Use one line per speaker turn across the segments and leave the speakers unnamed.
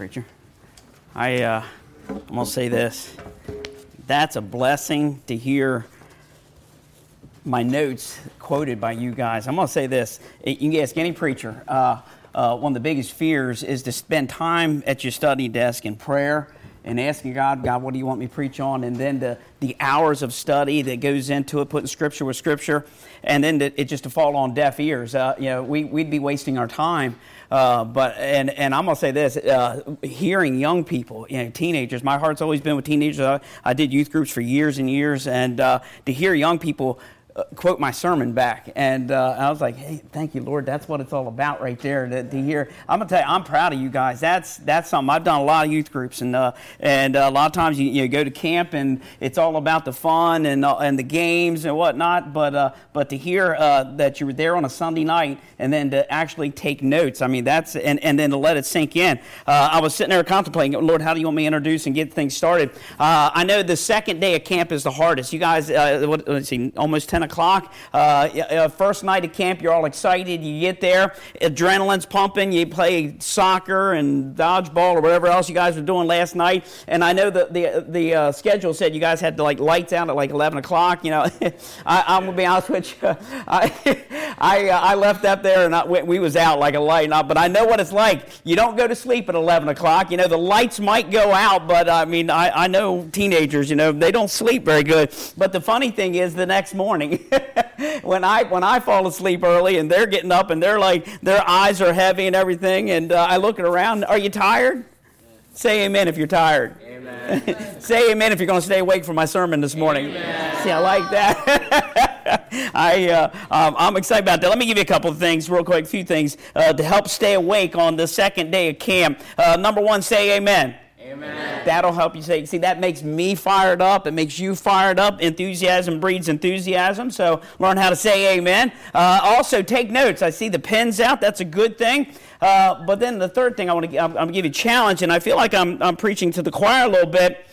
preacher. I, uh, I'm going to say this. That's a blessing to hear my notes quoted by you guys. I'm going to say this. You can ask any preacher. Uh, uh, one of the biggest fears is to spend time at your study desk in prayer and asking God, God, what do you want me to preach on? And then the, the hours of study that goes into it, putting scripture with scripture, and then the, it just to fall on deaf ears. Uh, you know, we, we'd be wasting our time. Uh, but and and I'm gonna say this: uh, hearing young people, you know, teenagers. My heart's always been with teenagers. I, I did youth groups for years and years, and uh, to hear young people uh, quote my sermon back, and uh, I was like, "Hey, thank you, Lord. That's what it's all about, right there." To, to, hear, I'm gonna tell you, I'm proud of you guys. That's that's something. I've done a lot of youth groups, and uh, and a lot of times you, you go to camp, and it's all about the fun and uh, and the games and whatnot. But uh, but to hear uh, that you were there on a Sunday night, and then to actually take notes, I mean, that's and, and then to let it sink in. I was sitting there contemplating, Lord, how do you want me to introduce and get things started? I know the second day of camp is the hardest. You guys, what, let's see, almost ten o'clock. Uh, uh, first night of camp, you're all excited. You get there, adrenaline's pumping. You play soccer and dodgeball or whatever else you guys were doing last night. And I know that the the uh, schedule said you guys had to like lights out at like 11 o'clock. You know, I, am gonna be honest with you. I I, uh, I left up there and I, we was out like a light. But I know what it's like. You don't go to sleep at 11 o'clock. You know, the lights might go out, but I mean, I, I know teenagers. You know, they don't sleep very good. But the funny thing is, the next morning, when I when I fall asleep early and they're getting up and they're like their eyes are heavy and everything, and uh, I look around. Are you tired? Say amen if you're tired. Amen. Say amen if you're going to stay awake for my sermon this morning. Amen. See, I like that. I, uh, um, I'm excited about that. Let me give you a couple of things, real quick, a few things uh, to help stay awake on the second day of camp. Uh, number one, say amen. Amen. That'll help you say, see, that makes me fired up. It makes you fired up. Enthusiasm breeds enthusiasm. So learn how to say amen. Uh, also, take notes. I see the pens out. That's a good thing. Uh, but then the third thing I want to, I'm, I'm going to give you a challenge, and I feel like I'm, I'm preaching to the choir a little bit.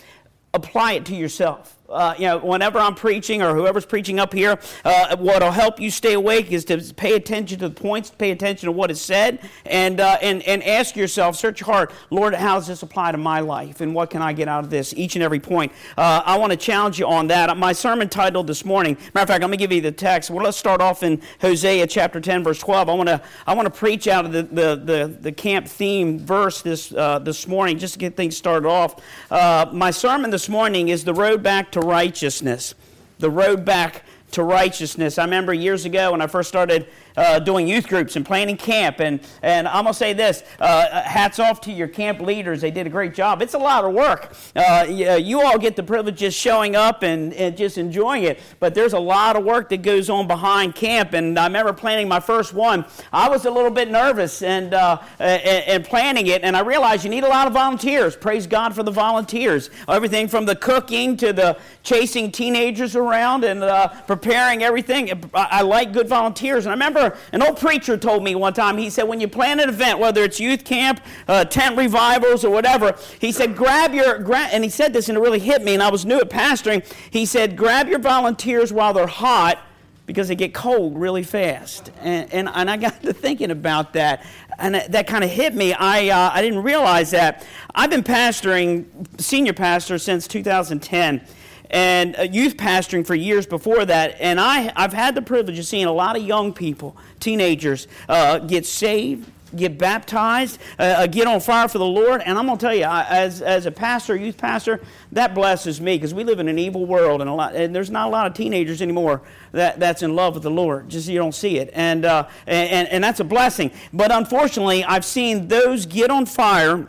Apply it to yourself. Uh, you know, whenever I'm preaching or whoever's preaching up here, uh, what'll help you stay awake is to pay attention to the points, pay attention to what is said, and, uh, and, and ask yourself, search your heart, Lord, how does this apply to my life? And what can I get out of this? Each and every point. Uh, I want to challenge you on that. My sermon title this morning, matter of fact, let me give you the text. Well, let's start off in Hosea chapter 10, verse 12. I want to, I want to preach out of the, the, the, the camp theme verse this, uh, this morning just to get things started off. Uh, my sermon this morning is the road back to to righteousness, the road back to righteousness. I remember years ago when I first started uh, doing youth groups and planning camp. And, and I'm going to say this uh, hats off to your camp leaders. They did a great job. It's a lot of work. Uh, you all get the privilege of just showing up and, and just enjoying it. But there's a lot of work that goes on behind camp. And I remember planning my first one. I was a little bit nervous and, uh, and, and planning it. And I realized you need a lot of volunteers. Praise God for the volunteers. Everything from the cooking to the chasing teenagers around and uh, preparing everything. I like good volunteers. And I remember an old preacher told me one time, he said, when you plan an event, whether it's youth camp, uh, tent revivals, or whatever, he said, grab your, gra-, and he said this and it really hit me, and I was new at pastoring. He said, grab your volunteers while they're hot because they get cold really fast. And, and, and I got to thinking about that, and that kind of hit me. I, uh, I didn't realize that. I've been pastoring, senior pastor, since 2010 and youth pastoring for years before that. And I, I've had the privilege of seeing a lot of young people, teenagers, uh, get saved, get baptized, uh, uh get on fire for the Lord. And I'm going to tell you, I, as, as a pastor, youth pastor, that blesses me because we live in an evil world and, a lot, and there's not a lot of teenagers anymore that, that's in love with the Lord. Just you don't see it. And, uh, and, and that's a blessing. But unfortunately, I've seen those get on fire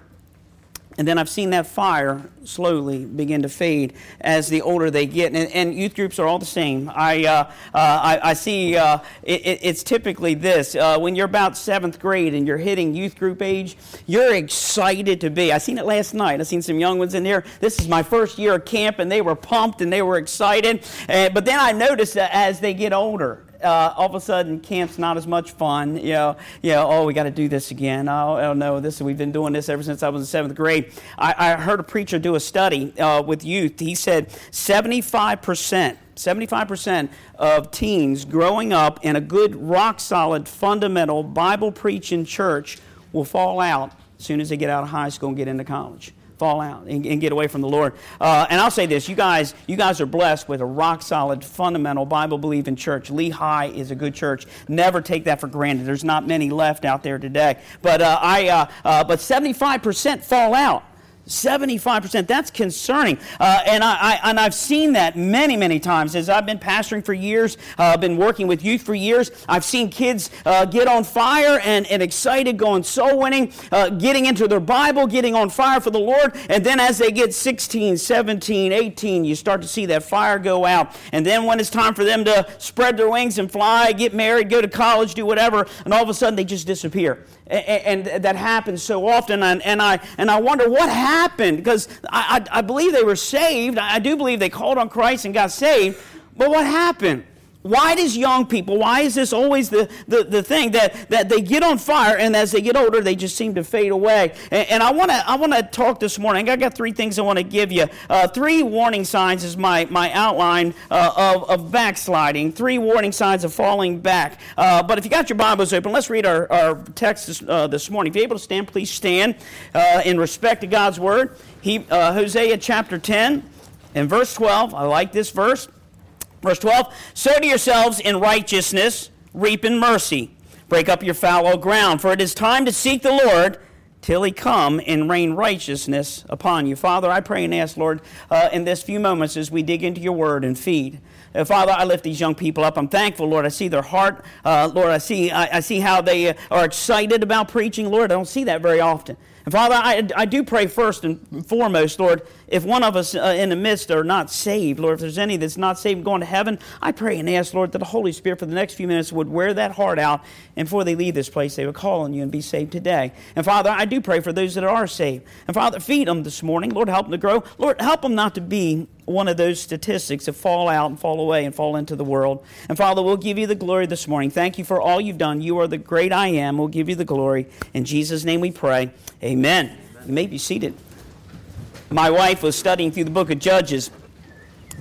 and then I've seen that fire slowly begin to fade as the older they get. And, and youth groups are all the same. I, uh, uh, I, I, see uh, it, it's typically this uh, when you're about seventh grade and you're hitting youth group age, you're excited to be. I seen it last night. I seen some young ones in here. This is my first year of camp, and they were pumped and they were excited. but then I noticed that as they get older, uh, all of a sudden camp's not as much fun. You know, you know oh, we got to do this again. Oh, oh, no, this we've been doing this ever since I was in seventh grade. I, I heard a preacher do a study uh, with youth. He said 75 percent. 75% of teens growing up in a good, rock solid, fundamental, Bible preaching church will fall out as soon as they get out of high school and get into college fall out and, and get away from the Lord. Uh, and I'll say this: you guys, you guys are blessed with a rock solid, fundamental Bible believing church. Lehigh is a good church. Never take that for granted. There's not many left out there today, but uh, I, uh, uh but 75% fall out. 75%. That's concerning. Uh, and, I, I, and I've seen that many, many times. As I've been pastoring for years, uh, I've been working with youth for years, I've seen kids uh, get on fire and, and excited, going soul winning, uh, getting into their Bible, getting on fire for the Lord. And then as they get 16, 17, 18, you start to see that fire go out. And then when it's time for them to spread their wings and fly, get married, go to college, do whatever, and all of a sudden they just disappear. And, and that happens so often. And, and, I, and I wonder what happened because I, I, I believe they were saved. I do believe they called on Christ and got saved. But what happened? Why does young people, why is this always the, the, the thing that, that they get on fire and as they get older, they just seem to fade away? And, and I want to I wanna talk this morning. I got three things I want to give you. Uh, three warning signs is my, my outline uh, of, of backsliding, three warning signs of falling back. Uh, but if you got your Bibles open, let's read our, our text this, uh, this morning. If you're able to stand, please stand uh, in respect to God's word. He, uh, Hosea chapter 10 and verse 12. I like this verse. Verse 12 Sow to yourselves in righteousness, reap in mercy. Break up your fallow ground, for it is time to seek the Lord till he come and rain righteousness upon you. Father, I pray and ask, Lord, uh, in this few moments as we dig into your word and feed. Uh, Father, I lift these young people up. I'm thankful, Lord. I see their heart. Uh, Lord, I see, I, I see how they uh, are excited about preaching. Lord, I don't see that very often. And Father, I, I do pray first and foremost, Lord, if one of us uh, in the midst are not saved, Lord, if there's any that's not saved going to heaven, I pray and ask, Lord, that the Holy Spirit for the next few minutes would wear that heart out, and before they leave this place, they would call on you and be saved today. And Father, I do pray for those that are saved. And Father, feed them this morning. Lord, help them to grow. Lord, help them not to be one of those statistics that fall out and fall away and fall into the world. And Father, we'll give you the glory this morning. Thank you for all you've done. You are the great I am. We'll give you the glory. In Jesus' name we pray. Amen. Amen. You may be seated. My wife was studying through the book of Judges,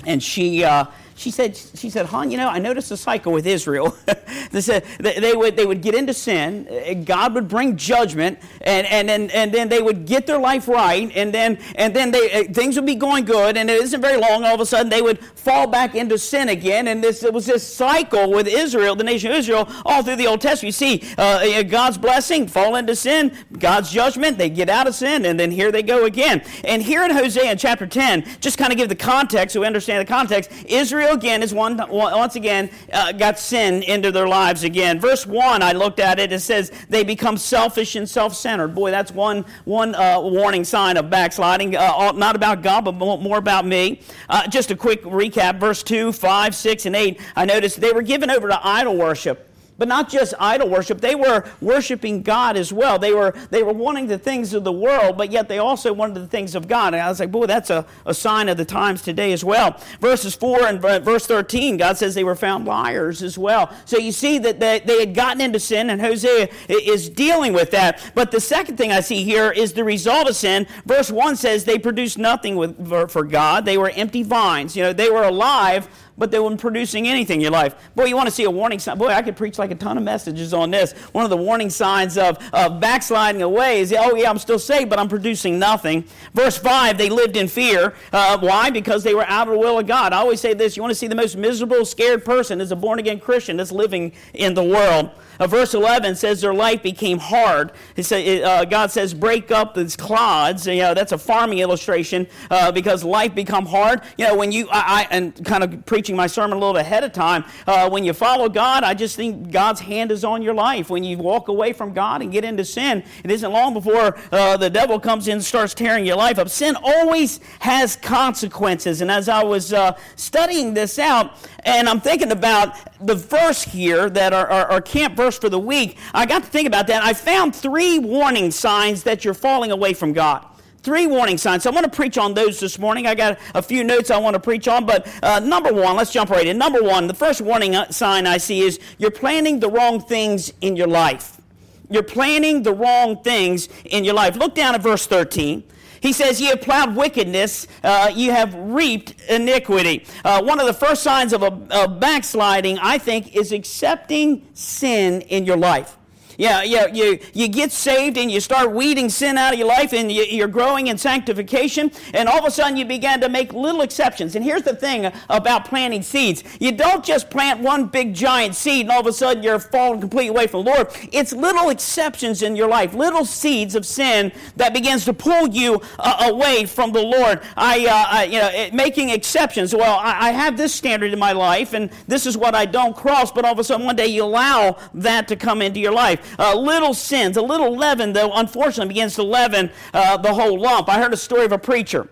and she. Uh, she said, she said, hon, you know, I noticed a cycle with Israel. they, said, they, would, they would get into sin, God would bring judgment, and, and, and, and then they would get their life right, and then, and then they, uh, things would be going good, and it isn't very long, all of a sudden they would fall back into sin again, and this, it was this cycle with Israel, the nation of Israel, all through the Old Testament. You see uh, God's blessing, fall into sin, God's judgment, they get out of sin, and then here they go again. And here in Hosea chapter 10, just kind of give the context so we understand the context, Israel Israel again is one, once again uh, got sin into their lives again. Verse 1, I looked at it, it says they become selfish and self centered. Boy, that's one, one uh, warning sign of backsliding. Uh, not about God, but more about me. Uh, just a quick recap verse 2, 5, 6, and 8. I noticed they were given over to idol worship but not just idol worship. They were worshiping god as well. They were they were wanting the things of the world but yet they also wanted the things of god. And i was like boy that's a, a sign of the times today as well. Verses 4 and verse 13 god says they were found liars as well. So you see that they, they had gotten into sin and hosea is dealing with that. But the second thing i see here is the result of sin. Verse 1 says they produced nothing with, for, for god. They were empty vines. You know they were alive but they weren't producing anything in your life. Boy, you want to see a warning sign? Boy, I could preach like a ton of messages on this. One of the warning signs of, of backsliding away is, oh, yeah, I'm still saved, but I'm producing nothing. Verse 5, they lived in fear. Uh, why? Because they were out of the will of God. I always say this you want to see the most miserable, scared person is a born again Christian that's living in the world. Uh, verse 11 says their life became hard. Say, uh, God says, break up these clods. You know, that's a farming illustration uh, because life become hard. You know, when you, I, I, and kind of preaching my sermon a little ahead of time, uh, when you follow God, I just think God's hand is on your life. When you walk away from God and get into sin, it isn't long before uh, the devil comes in and starts tearing your life up. Sin always has consequences. And as I was uh, studying this out, and I'm thinking about the verse here that our, our, our, camp verse for the week. I got to think about that. I found three warning signs that you're falling away from God. Three warning signs. So I'm going to preach on those this morning. I got a few notes I want to preach on, but uh, number one, let's jump right in. Number one, the first warning uh, sign I see is you're planning the wrong things in your life. You're planning the wrong things in your life. Look down at verse 13. He says, You have plowed wickedness, uh, you have reaped iniquity. Uh, one of the first signs of a, backsliding, I think, is accepting sin in your life. Yeah, yeah, you, you get saved and you start weeding sin out of your life and you, you're growing in sanctification, and all of a sudden you begin to make little exceptions. And here's the thing about planting seeds you don't just plant one big giant seed and all of a sudden you're falling completely away from the Lord. It's little exceptions in your life, little seeds of sin that begins to pull you uh, away from the Lord. I, uh, I you know, it, making exceptions. Well, I, I have this standard in my life, and this is what I don't cross, but all of a sudden one day you allow that to come into your life. Uh, little sins, a little leaven, though, unfortunately, begins to leaven uh, the whole lump. I heard a story of a preacher.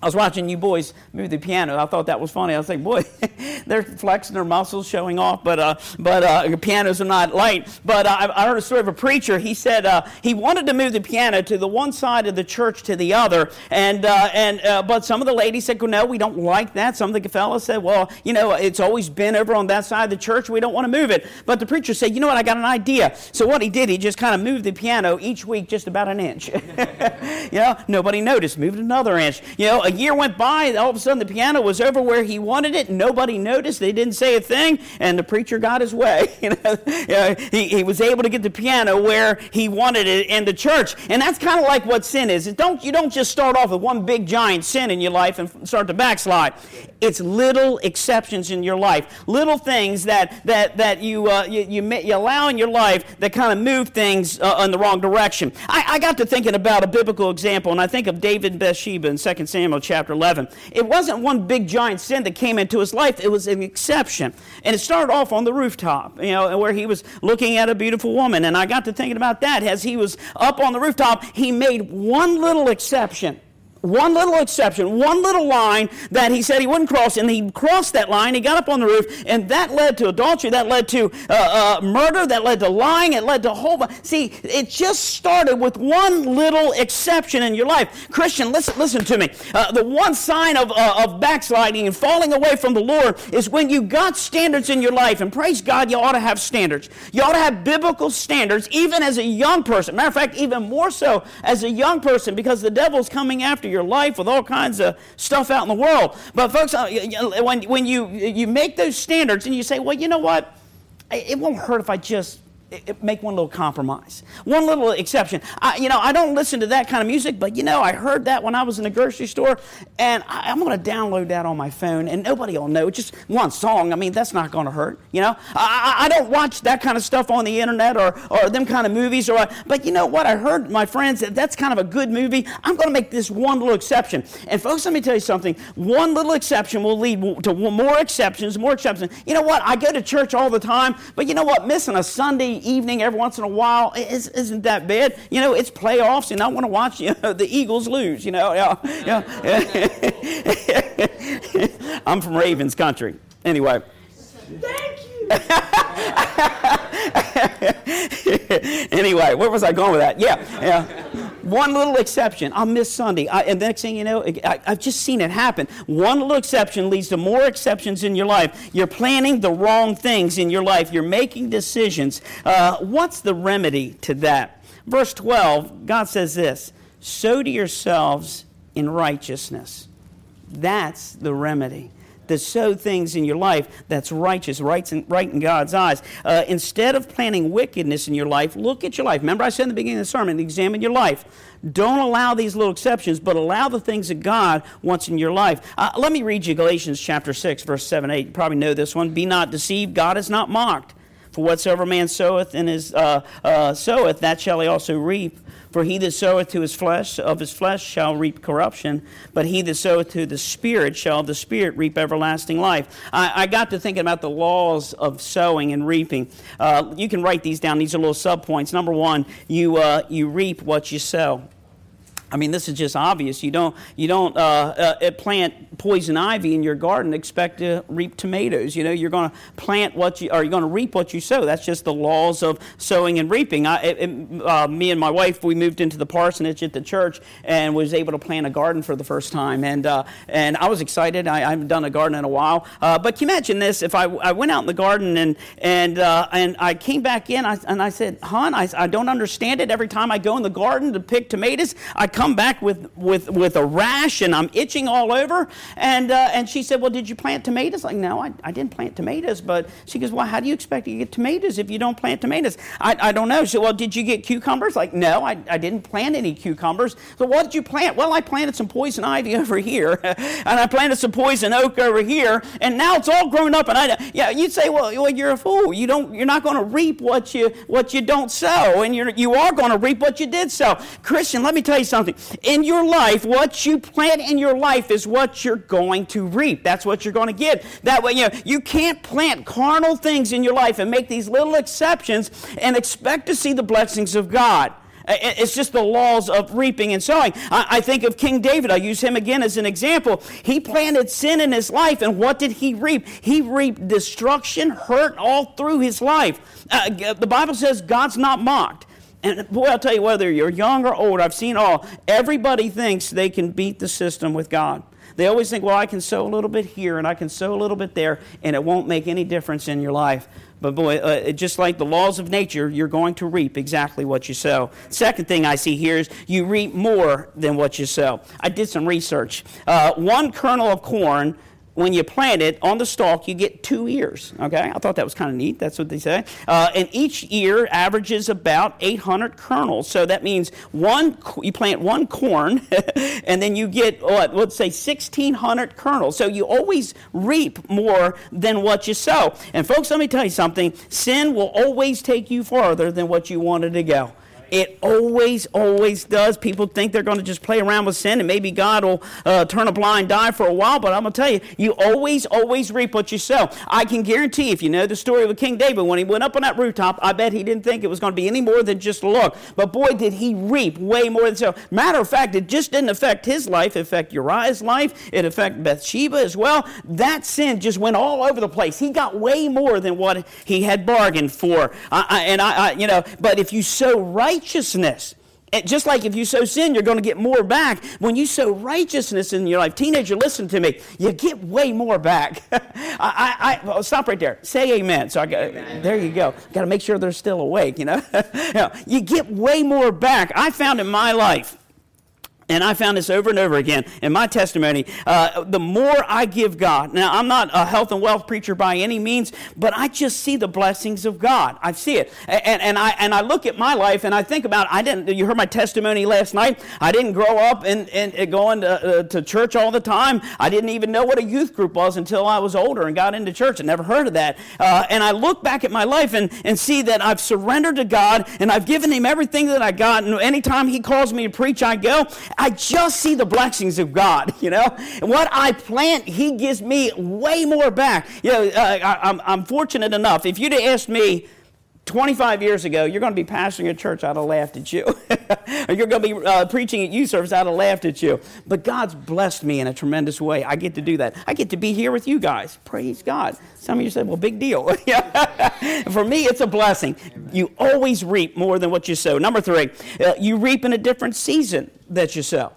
I was watching you boys move the piano. I thought that was funny. I was like, boy, they're flexing their muscles, showing off, but uh, but uh, pianos are not light. But uh, I, I, heard a story of a preacher. He said uh, he wanted to move the piano to the one side of the church to the other, and uh, and uh, but some of the ladies said, well, no, we don't like that. Some of the fellows said, well, you know, it's always been over on that side of the church. We don't want to move it. But the preacher said, you know what? I got an idea. So what he did, he just kind of moved the piano each week just about an inch. you know, nobody noticed. Moved another inch. You know a year went by, and all of a sudden the piano was over where he wanted it. and Nobody noticed. They didn't say a thing, and the preacher got his way. you know, he, he was able to get the piano where he wanted it in the church. And that's kind of like what sin is. It don't, you don't just start off with one big giant sin in your life and start to backslide. It's little exceptions in your life, little things that, that, that you, uh, you, you, you, allow in your life that kind of move things uh, in the wrong direction. I, I got to thinking about a biblical example, and I think of David and Bathsheba in 2 Samuel chapter 11. It wasn't one big giant sin that came into his life, it was an exception. And it started off on the rooftop, you know, where he was looking at a beautiful woman. And I got to thinking about that. As he was up on the rooftop, he made one little exception one little exception, one little line that he said he wouldn't cross, and he crossed that line. He got up on the roof, and that led to adultery, that led to uh, uh, murder, that led to lying, it led to whole. See, it just started with one little exception in your life. Christian, listen, listen to me. Uh, the one sign of, uh, of backsliding and falling away from the Lord is when you got standards in your life, and praise God, you ought to have standards. You ought to have biblical standards, even as a young person. Matter of fact, even more so as a young person, because the devil's coming after your life with all kinds of stuff out in the world. But folks, uh, when, when you, you make those standards and you say, well, you know what? It won't hurt if I just make one little compromise, one little exception. I, you know, I don't listen to that kind of music, but you know, I heard that when I was in the grocery store, and I, am going to download that on my phone, and nobody will know. Just one song. I mean, that's not going to hurt. You know, I, I, don't watch that kind of stuff on the internet or or them kind of movies. Or, but you know what? I heard my friends that that's kind of a good movie. I'm going to make this one little exception. And folks, let me tell you something. One little exception will lead to more exceptions, more exceptions. You know what? I go to church all the time, but you know what? Missing a Sunday evening every once in a while isn't that bad. You know, it's playoffs, and I want to watch you know, the Eagles lose. You know, yeah, yeah. I'm from Ravens country. Anyway.
Thank you.
anyway, where was I going with that? Yeah, yeah. One little exception. I'll miss Sunday. I, and the next thing you know, I, I've just seen it happen. One little exception leads to more exceptions in your life. You're planning the wrong things in your life. You're making decisions. Uh, what's the remedy to that? Verse 12, God says this Sow to yourselves in righteousness. That's the remedy to sow things in your life that's righteous, right in, right in God's eyes. Uh, instead of planting wickedness in your life, look at your life. Remember, I said in the beginning of the sermon, examine your life. Don't allow these little exceptions, but allow the things that God wants in your life. Uh, let me read you Galatians chapter 6, verse 7 8. You probably know this one. Be not deceived, God is not mocked. For whatsoever man soweth in his uh, uh, soweth, that shall he also reap. For he that soweth to his flesh, of his flesh shall reap corruption, but he that soweth to the Spirit shall the Spirit reap everlasting life. I, I got to thinking about the laws of sowing and reaping. Uh, you can write these down. These are little subpoints. Number one, you, uh, you reap what you sow. I mean, this is just obvious. You don't, you don't uh, uh, plant poison ivy in your garden expect to reap tomatoes. You know, you're going to plant what you, or you're going to reap what you sow. That's just the laws of sowing and reaping. I, it, uh, me and my wife, we moved into the parsonage at the church and was able to plant a garden for the first time. And, uh, and I was excited. I, I, haven't done a garden in a while. Uh, but can you imagine this? If I, I went out in the garden and, and, uh, and I came back in I, and I said, hon, I, I don't understand it. Every time I go in the garden to pick tomatoes, I come back with, with, with a rash and I'm itching all over. And, uh, and she said, Well, did you plant tomatoes? Like, no, I, I didn't plant tomatoes. But she goes, Well, how do you expect to get tomatoes if you don't plant tomatoes? I, I don't know. She said, Well, did you get cucumbers? Like, no, I, I didn't plant any cucumbers. So what did you plant? Well, I planted some poison ivy over here, and I planted some poison oak over here, and now it's all grown up. And I, yeah, you'd say, Well, well you're a fool. You don't, you're not going to reap what you, what you don't sow, and you're, you are going to reap what you did sow. Christian, let me tell you something. In your life, what you plant in your life is what you're going to reap. That's what you're going to get. That way, you know, you can't plant carnal things in your life and make these little exceptions and expect to see the blessings of God. It's just the laws of reaping and sowing. I think of King David. I use him again as an example. He planted sin in his life, and what did he reap? He reaped destruction, hurt all through his life. Uh, the Bible says God's not mocked. And boy, I'll tell you, whether you're young or old, I've seen all. Everybody thinks they can beat the system with God. They always think, well, I can sow a little bit here and I can sow a little bit there, and it won't make any difference in your life. But boy, uh, just like the laws of nature, you're going to reap exactly what you sow. Second thing I see here is you reap more than what you sow. I did some research. Uh, one kernel of corn when you plant it on the stalk, you get two ears. Okay, I thought that was kind of neat. That's what they say. Uh, and each ear averages about 800 kernels. So that means one you plant one corn, and then you get what? Let's say 1,600 kernels. So you always reap more than what you sow. And folks, let me tell you something. Sin will always take you farther than what you wanted to go. It always, always does. People think they're going to just play around with sin and maybe God will uh, turn a blind eye for a while, but I'm going to tell you, you always, always reap what you sow. I can guarantee, if you know the story of King David, when he went up on that rooftop, I bet he didn't think it was going to be any more than just a look. But boy, did he reap way more than sow. Matter of fact, it just didn't affect his life, it affected Uriah's life, it affected Bathsheba as well. That sin just went all over the place. He got way more than what he had bargained for. I, I, and I, I, you know, but if you sow right, righteousness. And just like if you sow sin, you're going to get more back. When you sow righteousness in your life, teenager, listen to me. You get way more back. I, I, I stop right there. Say amen. So I got, there you go. Got to make sure they're still awake. You know, you get way more back. I found in my life and I found this over and over again in my testimony. Uh, the more I give God, now I'm not a health and wealth preacher by any means, but I just see the blessings of God. I see it, and, and I and I look at my life and I think about. I didn't. You heard my testimony last night. I didn't grow up and and going to, uh, to church all the time. I didn't even know what a youth group was until I was older and got into church. I never heard of that. Uh, and I look back at my life and and see that I've surrendered to God and I've given Him everything that I got. And anytime He calls me to preach, I go. I just see the blessings of God, you know. And what I plant, He gives me way more back. You know, uh, I, I'm, I'm fortunate enough. If you'd asked me, 25 years ago, you're going to be pastoring a church, I'd have laughed at you. or you're going to be uh, preaching at youth service, I'd have laughed at you. But God's blessed me in a tremendous way. I get to do that. I get to be here with you guys. Praise God. Some of you said, well, big deal. For me, it's a blessing. You always reap more than what you sow. Number three, uh, you reap in a different season that you sow.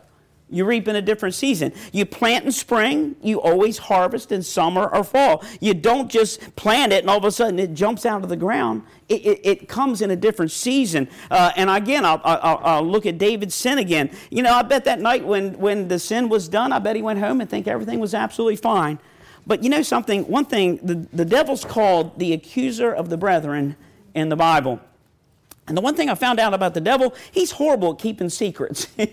You reap in a different season. You plant in spring, you always harvest in summer or fall. You don't just plant it and all of a sudden it jumps out of the ground. It, it, it comes in a different season. Uh, and again, I'll, I'll, I'll, look at David's sin again. You know, I bet that night when, when the sin was done, I bet he went home and think everything was absolutely fine. But you know something? One thing, the, the devil's called the accuser of the brethren in the Bible. And the one thing I found out about the devil, he's horrible at keeping secrets. he,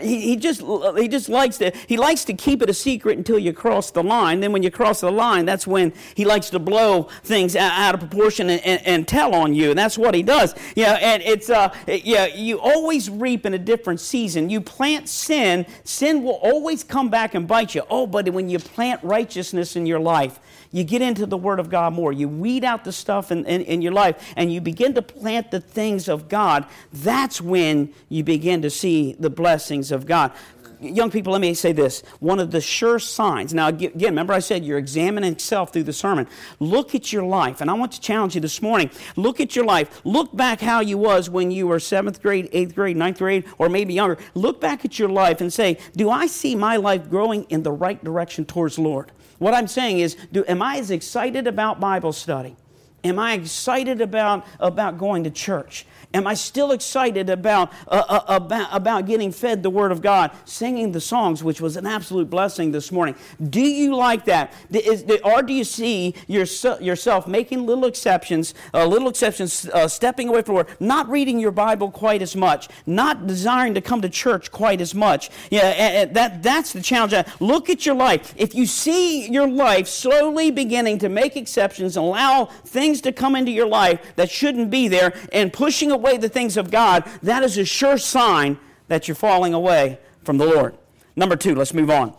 he, just, he just likes to, he likes to keep it a secret until you cross the line. Then when you cross the line, that's when he likes to blow things out of proportion and, and, and tell on you. And that's what he does. Yeah, and it's, uh, yeah, you always reap in a different season. You plant sin, sin will always come back and bite you. Oh, but when you plant righteousness in your life, you get into the Word of God more. You weed out the stuff in, in, in, your life and you begin to plant the things of God. That's when you begin to see the blessings of God. Young people, let me say this. One of the sure signs, now again, remember I said you're examining self through the sermon. Look at your life, and I want to challenge you this morning. Look at your life. Look back how you was when you were seventh grade, eighth grade, ninth grade, or maybe younger. Look back at your life and say, Do I see my life growing in the right direction towards Lord? What I'm saying is, do, am I as excited about Bible study? Am I excited about, about going to church? Am I still excited about, uh, uh, about, about getting fed the Word of God, singing the songs, which was an absolute blessing this morning? Do you like that? Is, or do you see yourself making little exceptions, uh, little exceptions, uh, stepping away from the Word, not reading your Bible quite as much, not desiring to come to church quite as much? Yeah, and, and that, that's the challenge. Look at your life. If you see your life slowly beginning to make exceptions and allow things to come into your life that shouldn't be there and pushing away away the things of God, that is a sure sign that you're falling away from the Lord. Number two, let's move on.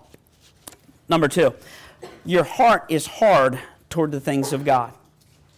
Number two, your heart is hard toward the things of God.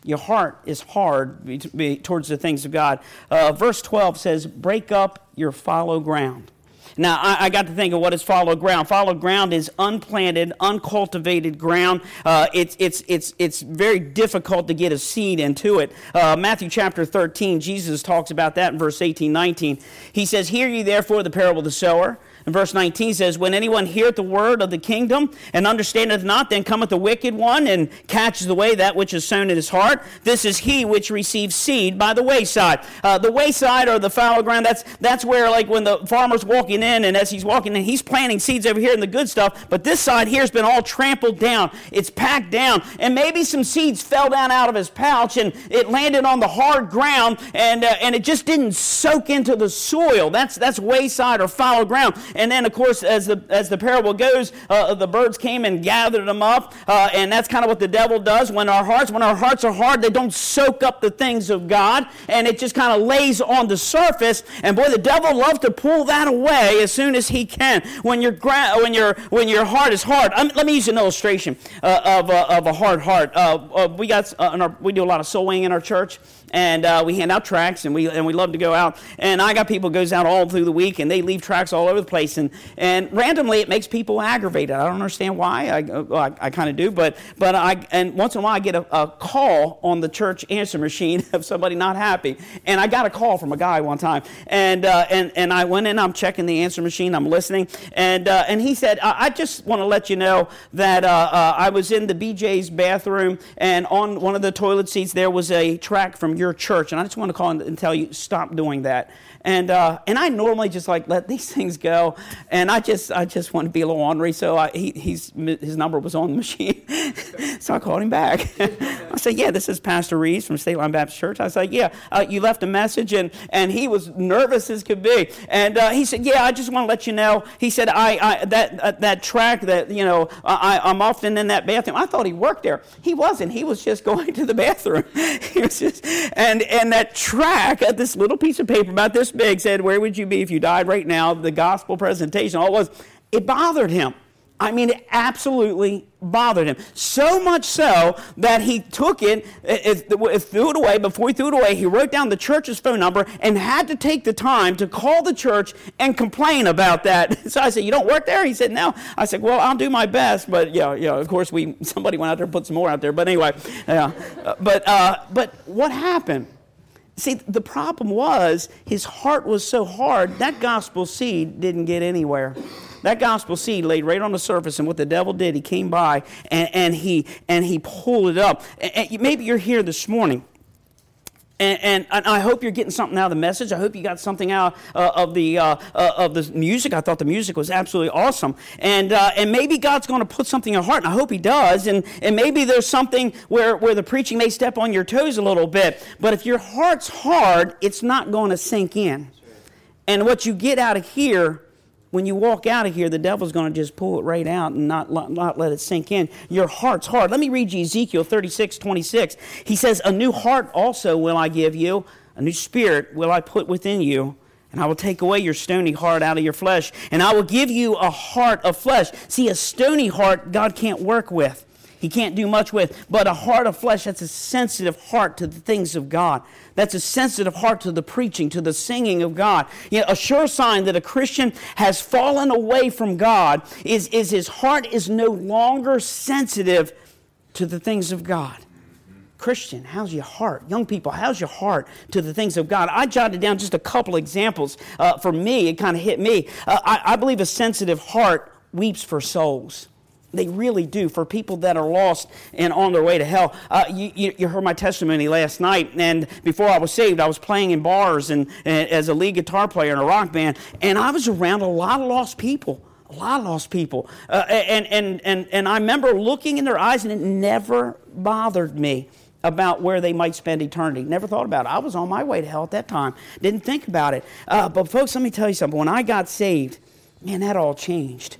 Your heart is hard towards the things of God. Uh, verse 12 says, Break up your fallow ground. Now, I, I, got to think of what is fallow ground. Fallow ground is unplanted, uncultivated ground. Uh, it's, it's, it's, it's very difficult to get a seed into it. Uh, Matthew chapter 13, Jesus talks about that in verse 18, 19. He says, Hear ye therefore the parable of the sower. And verse 19 says, When anyone heareth the word of the kingdom and understandeth not, then cometh the wicked one and catches away that which is sown in his heart. This is he which receives seed by the wayside. Uh, the wayside or the fallow ground, that's, that's where, like, when the farmer's walking in, and as he's walking in, he's planting seeds over here in the good stuff, but this side here has been all trampled down. It's packed down. And maybe some seeds fell down out of his pouch and it landed on the hard ground and, uh, and it just didn't soak into the soil. That's, that's wayside or fallow ground. And then, of course, as the, as the parable goes, uh, the birds came and gathered them up. Uh, and that's kind of what the devil does when our hearts, when our hearts are hard, they don't soak up the things of God. And it just kind of lays on the surface. And boy, the devil loves to pull that away as soon as he can. When, your gra- when, your, when your heart is hard, um, let me use an illustration uh, of, uh, of a hard heart. Uh, uh, we, got, our, we do a lot of winning in our church and uh, we hand out tracts and we and we love to go out. And i got people goes out all through the week and they leave tracts all over the place. And and randomly it makes people aggravated. I don't understand why. I, well, I, I kind of do but but i and once in a while i get a, a, call on the church answer machine of somebody not happy. And i got a call from a guy one time. And uh, and and i went in i'm checking the answer machine i'm listening. And uh, and he said i, I just want to let you know that uh, uh, i was in the bj's bathroom and on one of the toilet seats there was a tract from your church. And I just want to call and tell you, stop doing that. And, uh, and I normally just like let these things go. And I just, I just want to be a little ornery. So I, he, he's, his number was on the machine. so I called him back. I said, yeah, this is Pastor Reese from State Line Baptist Church. I said, yeah, uh, you left a message. And, and he was nervous as could be. And uh, he said, yeah, I just want to let you know. He said, I, I that, uh, that track that, you know, I, I'm often in that bathroom. I thought he worked there. He wasn't. He was just going to the bathroom. he was just, and, and that track, uh, this little piece of paper about this big said, Where would you be if you died right now? The gospel presentation, all it was, it bothered him. I mean, it absolutely bothered him. So much so that he took it, it, it, threw it away. Before he threw it away, he wrote down the church's phone number and had to take the time to call the church and complain about that. So I said, "You don't work there?" He said, "No." I said, "Well, I'll do my best." But yeah, yeah. Of course, we somebody went out there and put some more out there. But anyway, yeah. But uh, but what happened? See, the problem was his heart was so hard, that gospel seed didn't get anywhere. That gospel seed laid right on the surface, and what the devil did, he came by and, and he and he pulled it up. And maybe you're here this morning and, and, and, I hope you're getting something out of the message. I hope you got something out uh, of the uh, uh, of the music. I thought the music was absolutely awesome, and uh, and maybe God's going to put something in your heart, and I hope He does. And and maybe there's something where where the preaching may step on your toes a little bit. But if your heart's hard, it's not going to sink in. And what you get out of here when you walk out of here, the devil's going to just pull it right out and not, not let it sink in. Your heart's hard. Let me read you Ezekiel 36, 26. He says, A new heart also will I give you, a new spirit will I put within you. And I will take away your stony heart out of your flesh, and I will give you a heart of flesh. See, a stony heart God can't work with. He can't do much with. But a heart of flesh, that's a sensitive heart to the things of God. That's a sensitive heart to the preaching, to the singing of God. You know, a sure sign that a Christian has fallen away from God is, is his heart is no longer sensitive to the things of God. Christian, how's your heart? Young people, how's your heart to the things of God? I jotted down just a couple examples. Uh, for me, it kind of hit me. Uh, I, I believe a sensitive heart weeps for souls. They really do for people that are lost and on their way to hell. Uh, you, you, you, heard my testimony last night, and before I was saved, I was playing in bars and, and as a lead guitar player in a rock band, and I was around a lot of lost people a lot of lost people. Uh, and, and, and, and I remember looking in their eyes, and it never bothered me about where they might spend eternity. Never thought about it. I was on my way to hell at that time. Didn't think about it. Uh, but, folks, let me tell you something. When I got saved, man, that all changed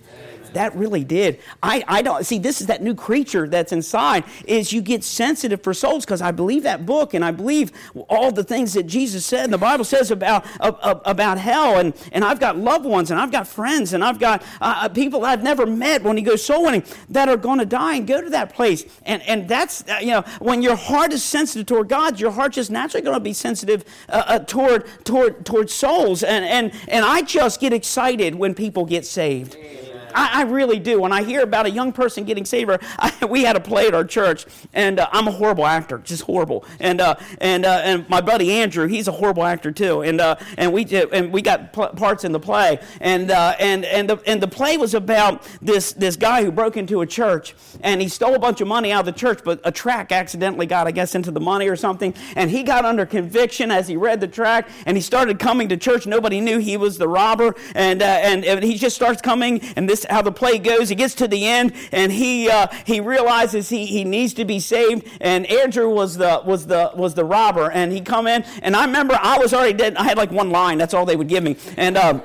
that really did. I, I don't see this is that new creature that's inside is you get sensitive for souls because I believe that book and I believe all the things that Jesus said and the Bible says about about hell and and I've got loved ones and I've got friends and I've got uh, uh people I've never met when he goes soul winning that are going to die and go to that place and and that's uh, you know when your heart is sensitive toward God your heart just naturally going to be sensitive uh, uh, toward toward toward souls and and and I just get excited when people get saved. I, I, really do. When I hear about a young person getting saved, I, we had a play at our church, and uh, I'm a horrible actor, just horrible. And uh, and uh, and my buddy Andrew, he's a horrible actor too. And uh, and we and we got pl- parts in the play, and uh, and and the and the play was about this this guy who broke into a church and he stole a bunch of money out of the church, but a track accidentally got, I guess, into the money or something, and he got under conviction as he read the track, and he started coming to church. Nobody knew he was the robber, and uh, and, and he just starts coming, and this how the play goes. He gets to the end and he uh, he realizes he, he needs to be saved. And Andrew was the was the was the robber, and he come in. And I remember I was already dead. I had like one line. That's all they would give me. And um,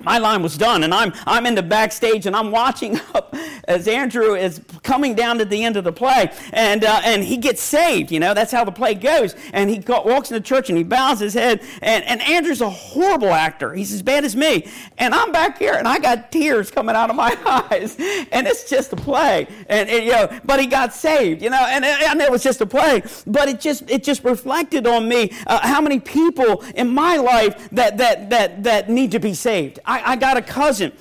my line was done and I'm, I'm in the backstage and I'm watching up as Andrew is coming down to the end of the play and, uh, and he gets saved, you know, that's how the play goes. And he walks into church and he bows his head and, and Andrew's a horrible actor. He's as bad as me. And I'm back here and I got tears coming out of my eyes and it's just a play. And, and you know, but he got saved, you know, and, and it was just a play, but it just, it just reflected on me uh, how many people in my life that, that, that, that need to be saved. I, I got a cousin.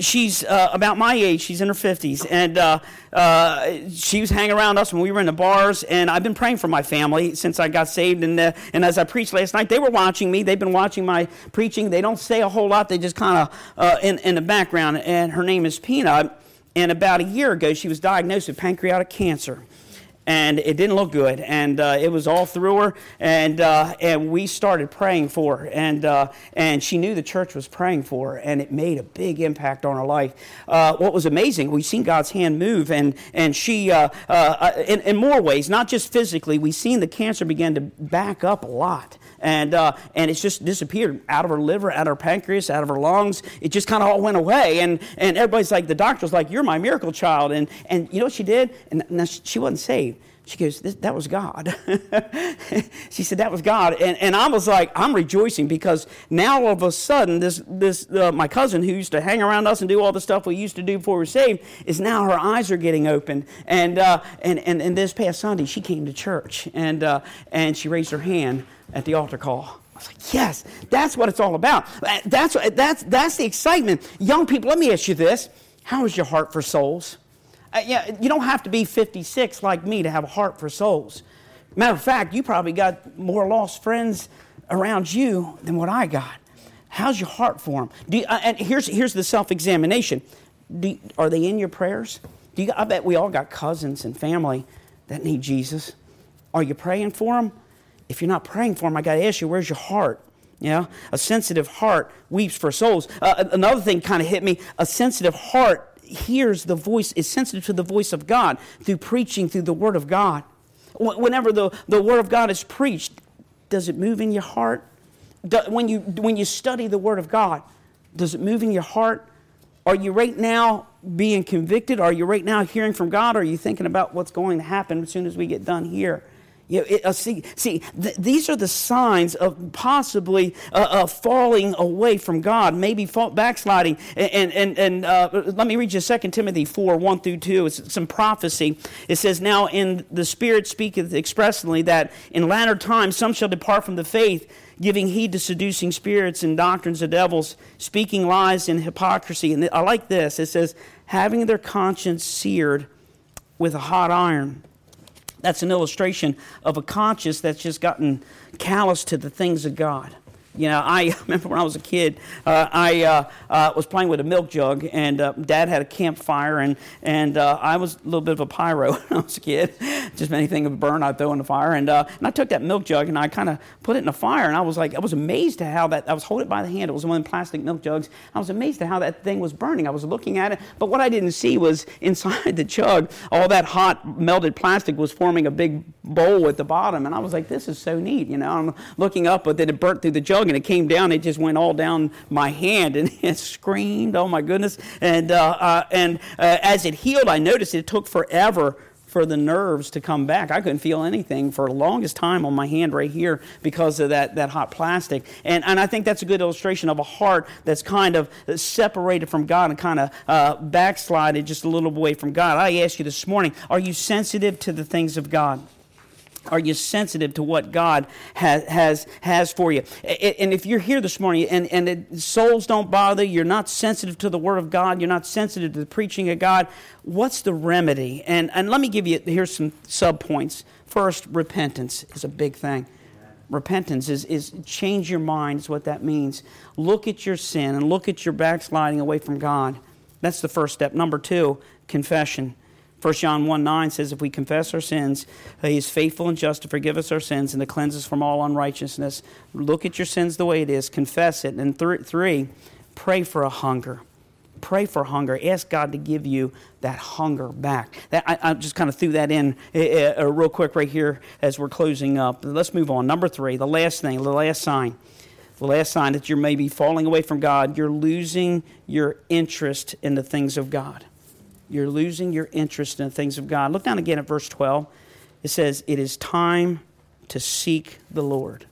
She's uh, about my age. She's in her 50s. And uh, uh, she was hanging around us when we were in the bars. And I've been praying for my family since I got saved. And, uh, and as I preached last night, they were watching me. They've been watching my preaching. They don't say a whole lot, they just kind of uh, in, in the background. And her name is Peanut. And about a year ago, she was diagnosed with pancreatic cancer and it didn't look good. And uh, it was all through her, and uh, and we started praying for her, and uh, and she knew the church was praying for her, and it made a big impact on her life. Uh, what was amazing, we've seen God's hand move, and and she uh, uh, in, in more ways, not just physically, we've seen the cancer begin to back up a lot and uh, and it's just disappeared out of her liver, out of her pancreas, out of her lungs. It just kind of all went away, and and everybody's like, the doctor's like, you're my miracle child, and and you know what she did? And now she wasn't saved. She goes, that was God. she said, that was God. And, and I was like, I'm rejoicing because now all of a sudden, this, this uh, my cousin who used to hang around us and do all the stuff we used to do before we were saved is now her eyes are getting open. And, uh, and, and, and this past Sunday, she came to church and, uh, and she raised her hand at the altar call. I was like, yes, that's what it's all about. That's, that's, that's the excitement. Young people, let me ask you this. How is your heart for souls? Uh, yeah, you don't have to be 56 like me to have a heart for souls. Matter of fact, you probably got more lost friends around you than what I got. How's your heart for them? You, uh, and here's, here's the self examination Are they in your prayers? Do you, I bet we all got cousins and family that need Jesus. Are you praying for them? If you're not praying for them, I got to ask you, where's your heart? Yeah, a sensitive heart weeps for souls. Uh, another thing kind of hit me: a sensitive heart hears the voice, is sensitive to the voice of God through preaching through the Word of God. Whenever the, the Word of God is preached, does it move in your heart? Do, when, you, when you study the Word of God, does it move in your heart? Are you right now being convicted? Are you right now hearing from God? Are you thinking about what's going to happen as soon as we get done here? You know, it, uh, see, see th- these are the signs of possibly uh, uh, falling away from God, maybe fall, backsliding. And, and, and uh, let me read you 2 Timothy 4 1 through 2. It's some prophecy. It says, Now in the Spirit speaketh expressly that in latter times some shall depart from the faith, giving heed to seducing spirits and doctrines of devils, speaking lies and hypocrisy. And I like this it says, having their conscience seared with a hot iron that's an illustration of a conscience that's just gotten callous to the things of God. You know, I remember when I was a kid, uh, I uh, uh, was playing with a milk jug, and uh, Dad had a campfire, and and uh, I was a little bit of a pyro when I was a kid. Just anything would burn, I'd throw in the fire, and uh, and I took that milk jug and I kind of put it in the fire, and I was like, I was amazed at how that I was holding it by the hand. It was one of the plastic milk jugs. I was amazed at how that thing was burning. I was looking at it, but what I didn't see was inside the jug, all that hot melted plastic was forming a big bowl at the bottom, and I was like, this is so neat. You know, I'm looking up, but then it burnt through the jug and it came down. It just went all down my hand, and it screamed, "Oh my goodness!" And uh, uh, and uh, as it healed, I noticed it took forever for the nerves to come back. I couldn't feel anything for the longest time on my hand right here because of that, that hot plastic. And, and I think that's a good illustration of a heart that's kind of separated from God and kind of uh, backslided just a little away from God. I ask you this morning are you sensitive to the things of God? Are you sensitive to what God has, has, has for you? And if you're here this morning and, and it, souls don't bother, you're not sensitive to the Word of God, you're not sensitive to the preaching of God, what's the remedy? And, and let me give you, here's some sub points. First, repentance is a big thing. Repentance is, is change your mind, is what that means. Look at your sin and look at your backsliding away from God. That's the first step. Number two, confession 1 John 1 9 says, If we confess our sins, he is faithful and just to forgive us our sins and to cleanse us from all unrighteousness. Look at your sins the way it is, confess it. And th- three, pray for a hunger. Pray for hunger. Ask God to give you that hunger back. That, I, I just kind of threw that in uh, uh, real quick right here as we're closing up. Let's move on. Number three, the last thing, the last sign. The last sign that you're maybe falling away from God, you're losing your interest in the things of God. You're losing your interest in the things of God. Look down again at verse 12. It says, It is time to seek the Lord.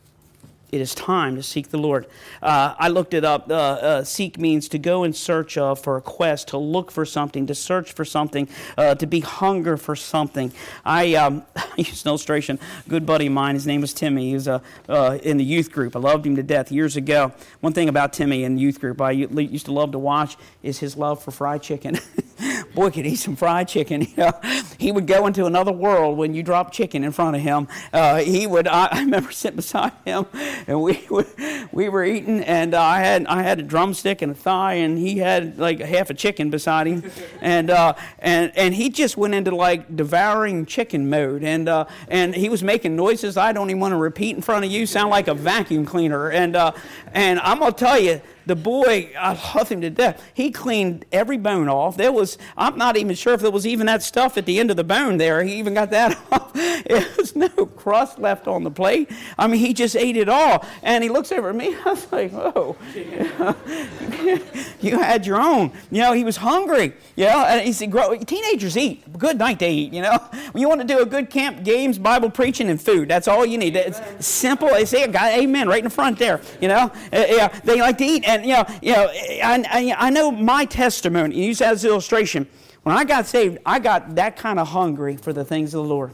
It is time to seek the Lord. Uh, I looked it up. Uh, uh, seek means to go in search of, for a quest, to look for something, to search for something, uh, to be hunger for something. I, um, I an illustration. A good buddy of mine, his name was Timmy. He was uh, uh, in the youth group. I loved him to death years ago. One thing about Timmy in youth group I used to love to watch is his love for fried chicken. boy could eat some fried chicken. He would go into another world when you drop chicken in front of him. Uh, he would. I, I, remember sitting beside him, and we would, we were eating, and uh, I had I had a drumstick and a thigh, and he had like half a chicken beside him, and uh, and and he just went into like devouring chicken mode, and uh, and he was making noises I don't even want to repeat in front of you. Sound like a vacuum cleaner, and uh, and I'm gonna tell you the boy, I love him to death. He cleaned every bone off. There was, I'm not even sure if there was even that stuff at the end of the bone there. He even got that off. There was no crust left on the plate. I mean, he just ate it all. And he looks over at me. I was like, oh, you had your own. You know, he was hungry. You know, and he said, teenagers eat. Good night they eat, you know. When you want to do a good camp, games, Bible preaching, and food, that's all you need. It's simple. They say, amen, right in the front there, you know. Uh, yeah, they like to eat and you know, you know, I, I, know my testimony. Use that as illustration. When I got saved, I got that kind of hungry for the things of the Lord.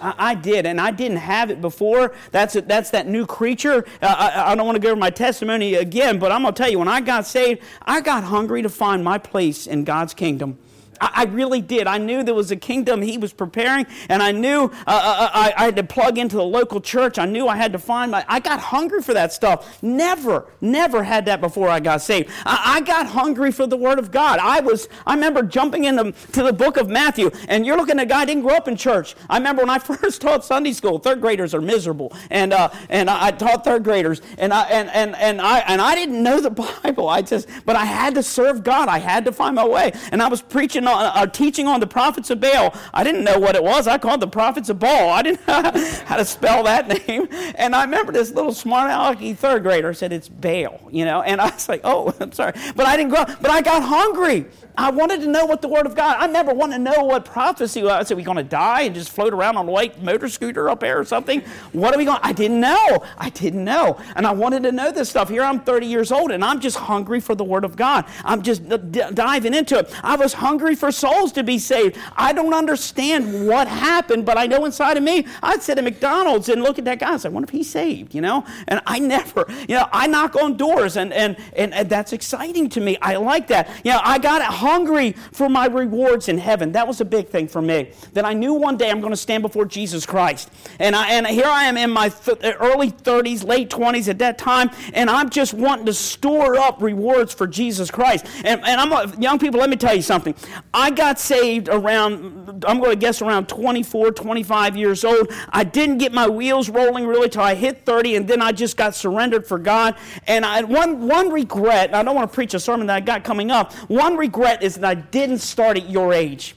I, I did, and I didn't have it before. That's a, that's that new creature. Uh, I, I don't want to go over my testimony again, but I'm going to tell you, when I got saved, I got hungry to find my place in God's kingdom. I, I really did. I knew there was a kingdom he was preparing, and I knew uh, uh, uh, I, I, had to plug into the local church. I knew I had to find my. I got hungry for that stuff. Never, never had that before I got saved. I, I got hungry for the Word of God. I was. I remember jumping into to the book of Matthew, and you're looking at a guy didn't grow up in church. I remember when I first taught Sunday school. Third graders are miserable, and uh, and I, taught third graders, and I and, and and I and I didn't know the Bible. I just, but I had to serve God. I had to find my way, and I was preaching a, a uh, teaching on the prophets of Baal. I didn't know what it was. I called the prophets of Baal. I didn't know how to spell that name. And I remember this little smart alecky third grader said it's Baal, you know. And I was like, oh, I'm sorry. But I didn't grow up. But I got hungry. I wanted to know what the Word of God. I never wanted to know what prophecy was. I said, we going to die and just float around on a white motor scooter up there or something? What are we going? I didn't know. I didn't know, and I wanted to know this stuff. Here I'm 30 years old, and I'm just hungry for the Word of God. I'm just d- diving into it. I was hungry for souls to be saved. I don't understand what happened, but I know inside of me, I'd sit at McDonald's and look at that guy and say, I wonder if he's saved, you know? And I never, you know, I knock on doors and, and, and, and that's exciting to me. I like that. You know, I got hungry for my rewards in heaven. That was a big thing for me. That I knew one day I'm going to stand before Jesus Christ. And, I, and here I am in my early 30s, late 20s at that time, and I'm just wanting to store up rewards for Jesus Christ. And, and I'm young people, let me tell you something. I got saved around, I'm going to guess around 24, 25 years old. I didn't get my wheels rolling really till I hit 30, and then I just got surrendered for God. And I, one, one regret, I don't want to preach a sermon that I got coming up, one regret is that I didn't start at your age.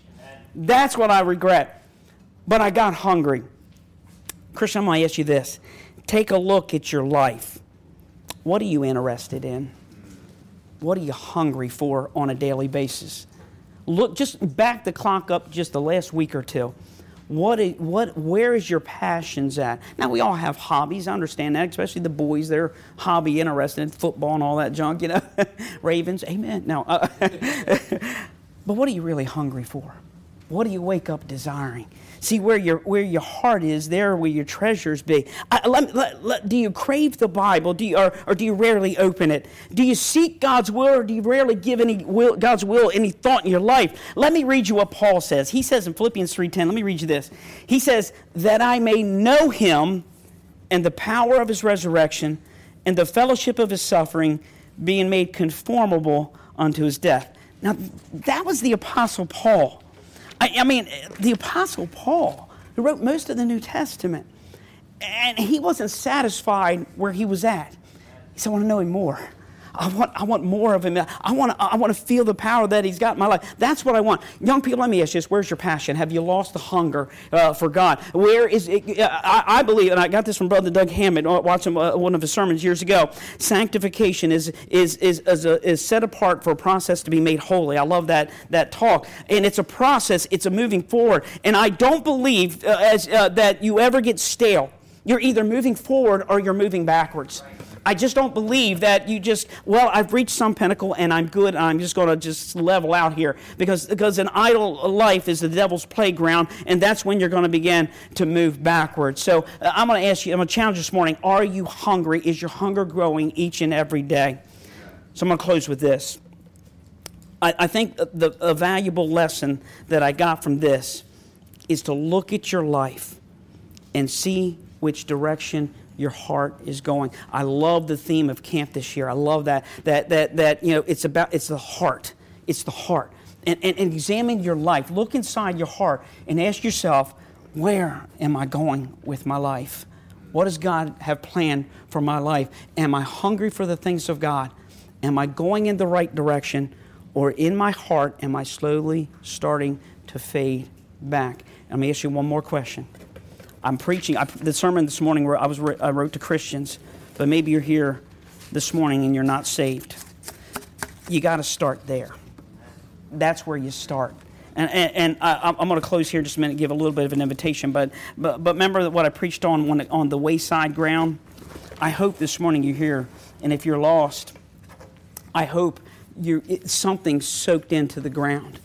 That's what I regret. But I got hungry. Christian, I'm going to ask you this. Take a look at your life. What are you interested in? What are you hungry for on a daily basis? Look, just back the clock up just the last week or two. What, is, what, where is your passions at? Now, we all have hobbies. I understand that, especially the boys. They're hobby interested in football and all that junk, you know. Ravens, amen. No. Uh, but what are you really hungry for? What do you wake up desiring? See where your where your heart is, there where your treasures be. I, let, let, let, do you crave the Bible, do you, or, or do you rarely open it? Do you seek God's will, or do you rarely give any will, God's will any thought in your life? Let me read you what Paul says. He says in Philippians three ten. Let me read you this. He says that I may know Him and the power of His resurrection and the fellowship of His suffering, being made conformable unto His death. Now that was the apostle Paul. I, I mean, the Apostle Paul, who wrote most of the New Testament, and he wasn't satisfied where he was at. He said, I want to know him more. I want, I want more of him. I want, I want to feel the power that he's got in my life. That's what I want. Young people, let me ask you this. Where's your passion? Have you lost the hunger uh, for God? Where is it? I, I, believe, and I got this from Brother Doug Hammond uh, watching uh, one of his sermons years ago. Sanctification is, is, is, is, a, is set apart for a process to be made holy. I love that, that talk. And it's a process, it's a moving forward. And I don't believe uh, as, uh, that you ever get stale. You're either moving forward or you're moving backwards. Right. I just don't believe that you just, well, I've reached some pinnacle and I'm good and I'm just going to just level out here. Because, because an idle life is the devil's playground, and that's when you're going to begin to move backwards. So uh, I'm going to ask you, I'm going to challenge this morning are you hungry? Is your hunger growing each and every day? So I'm going to close with this. I, I think the, a valuable lesson that I got from this is to look at your life and see which direction your heart is going. I love the theme of camp this year. I love that that that that you know it's about it's the heart. It's the heart. And, and, and examine your life. Look inside your heart and ask yourself, where am I going with my life? What does God have planned for my life? Am I hungry for the things of God? Am I going in the right direction? Or in my heart, am I slowly starting to fade back? Let me ask you one more question. I'm preaching. I, the sermon this morning where I was I wrote to Christians, but maybe you're here this morning and you're not saved. You got to start there. That's where you start. And, and, and I, am going to close here in just a minute, give a little bit of an invitation. But, but, but remember what I preached on when, on the wayside ground? I hope this morning you're here. And if you're lost, I hope you something soaked into the ground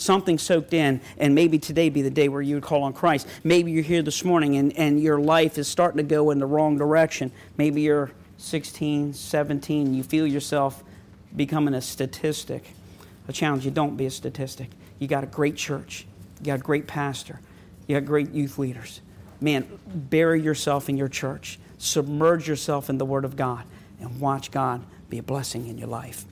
something soaked in, and maybe today be the day where you would call on Christ. Maybe you're here this morning and, and your life is starting to go in the wrong direction. Maybe you're 16, 17, you feel yourself becoming a statistic. I challenge you don't be a statistic. You got a great church, you got a great pastor, you got great youth leaders. Man, bury yourself in your church, submerge yourself in the Word of God, and watch God be a blessing in your life.